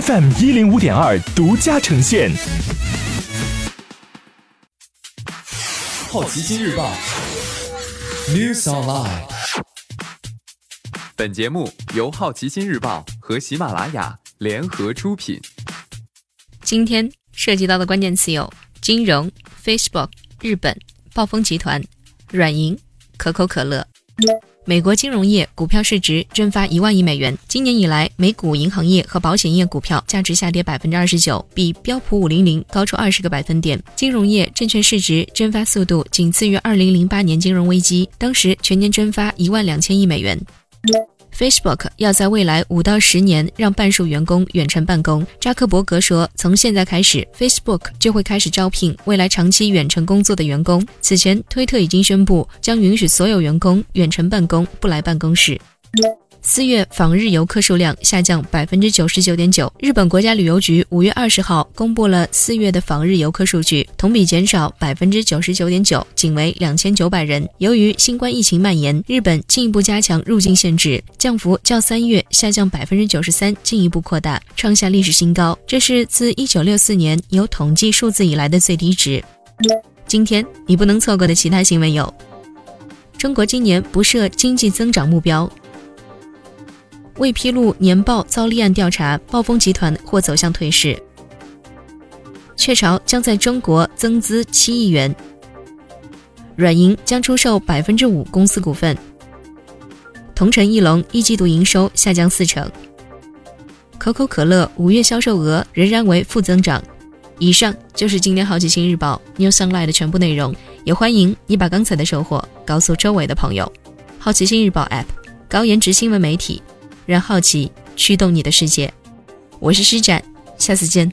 FM 一零五点二独家呈现。好奇心日报，News Online。本节目由好奇心日报和喜马拉雅联合出品。今天涉及到的关键词有：金融、Facebook、日本、暴风集团、软银、可口可乐。美国金融业股票市值蒸发一万亿美元。今年以来，美股银行业和保险业股票价值下跌百分之二十九，比标普五零零高出二十个百分点。金融业证券市值蒸发速度仅次于二零零八年金融危机，当时全年蒸发一万两千亿美元。Facebook 要在未来五到十年让半数员工远程办公。扎克伯格说，从现在开始，Facebook 就会开始招聘未来长期远程工作的员工。此前，推特已经宣布将允许所有员工远程办公，不来办公室。四月访日游客数量下降百分之九十九点九。日本国家旅游局五月二十号公布了四月的访日游客数据，同比减少百分之九十九点九，仅为两千九百人。由于新冠疫情蔓延，日本进一步加强入境限制，降幅较三月下降百分之九十三进一步扩大，创下历史新高。这是自一九六四年有统计数字以来的最低值。今天你不能错过的其他新闻有：中国今年不设经济增长目标。未披露年报遭立案调查，暴风集团或走向退市。雀巢将在中国增资七亿元。软银将出售百分之五公司股份。同城翼龙一季度营收下降四成。可口可乐五月销售额仍然为负增长。以上就是今天好奇心日报 New Sunlight 的全部内容，也欢迎你把刚才的收获告诉周围的朋友。好奇心日报 App，高颜值新闻媒体。让好奇驱动你的世界，我是施展，下次见。